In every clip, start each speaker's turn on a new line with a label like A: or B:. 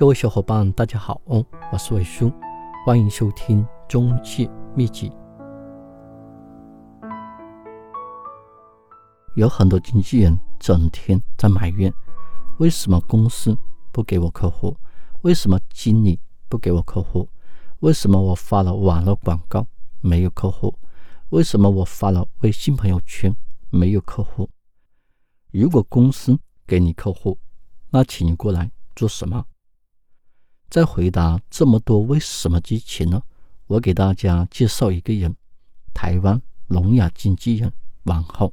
A: 各位小伙伴，大家好，哦我是伟叔，欢迎收听中介秘籍。有很多经纪人整天在埋怨，为什么公司不给我客户？为什么经理不给我客户？为什么我发了网络广告没有客户？为什么我发了微信朋友圈没有客户？如果公司给你客户，那请你过来做什么？在回答这么多为什么之前呢，我给大家介绍一个人，台湾聋哑经纪人王浩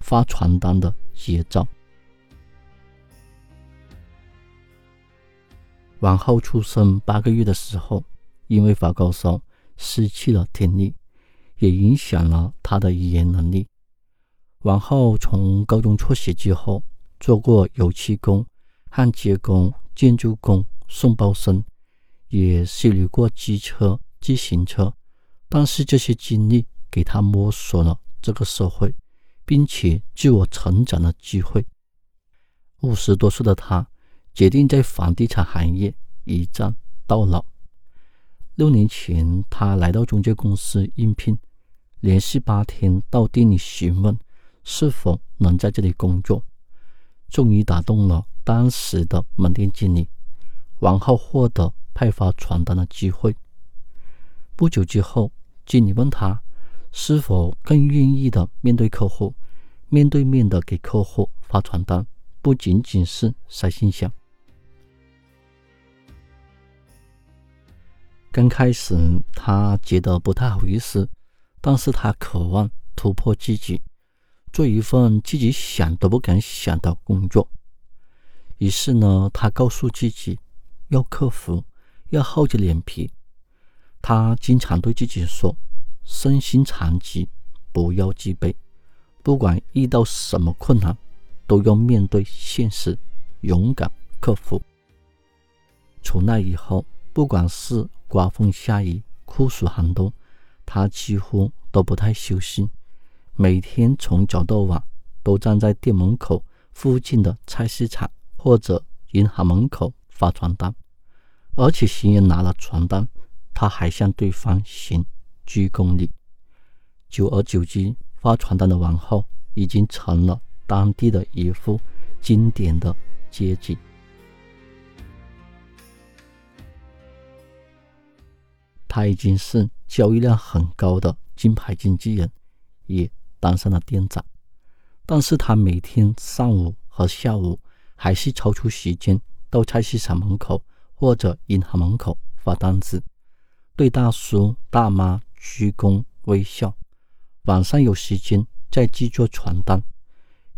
A: 发传单的绝招。王浩出生八个月的时候，因为发高烧失去了听力，也影响了他的语言能力。王浩从高中辍学之后，做过油漆工、焊接工、建筑工。送包生，也修理过机车、自行车，但是这些经历给他摸索了这个社会，并且自我成长的机会。五十多岁的他决定在房地产行业一战到老。六年前，他来到中介公司应聘，连续八天到店里询问是否能在这里工作，终于打动了当时的门店经理。王浩获得派发传单的机会。不久之后，经理问他是否更愿意的面对客户，面对面的给客户发传单，不仅仅是塞信箱。刚开始他觉得不太好意思，但是他渴望突破自己，做一份自己想都不敢想的工作。于是呢，他告诉自己。要克服，要厚着脸皮。他经常对自己说：“身心残疾，不要自卑。不管遇到什么困难，都要面对现实，勇敢克服。”从那以后，不管是刮风下雨、酷暑寒冬，他几乎都不太休息，每天从早到晚都站在店门口附近的菜市场或者银行门口。发传单，而且行人拿了传单，他还向对方行鞠躬礼。久而久之，发传单的王后已经成了当地的一副经典的街景。他已经是交易量很高的金牌经纪人，也当上了店长。但是他每天上午和下午还是抽出时间。到菜市场门口或者银行门口发单子，对大叔大妈鞠躬微笑。晚上有时间再制作传单，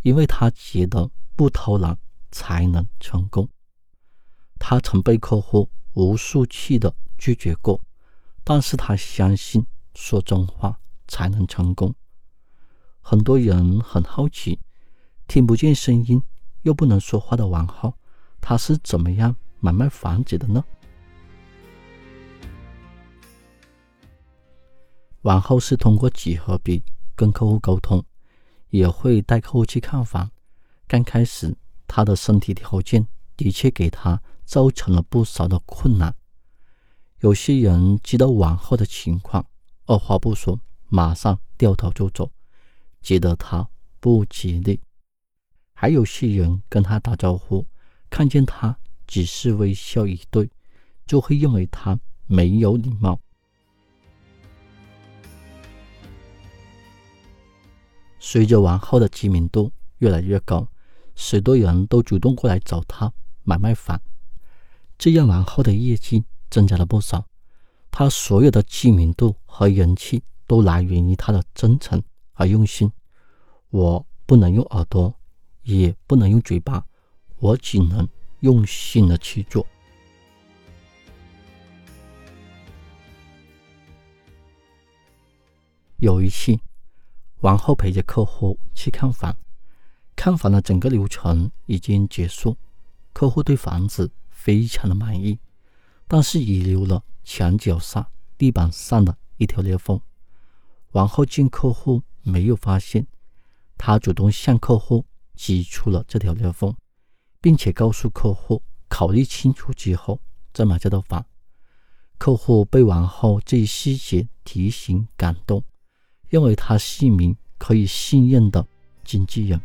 A: 因为他觉得不偷懒才能成功。他曾被客户无数次的拒绝过，但是他相信说真话才能成功。很多人很好奇，听不见声音又不能说话的王浩。他是怎么样买卖房子的呢？往后是通过几何笔跟客户沟通，也会带客户去看房。刚开始，他的身体条件的确给他造成了不少的困难。有些人知道往后的情况，二话不说，马上掉头就走，觉得他不吉利；还有些人跟他打招呼。看见他只是微笑以对，就会认为他没有礼貌。随着王浩的知名度越来越高，许多人都主动过来找他买卖房，这样王浩的业绩增加了不少。他所有的知名度和人气都来源于他的真诚和用心。我不能用耳朵，也不能用嘴巴。我只能用心的去做。有一次，王后陪着客户去看房，看房的整个流程已经结束，客户对房子非常的满意，但是遗留了墙角上、地板上的一条裂缝。王后见客户没有发现，他主动向客户指出了这条裂缝。并且告诉客户考虑清楚之后再买这套房。客户背完后这一细节提醒感动，认为他是一名可以信任的经纪人。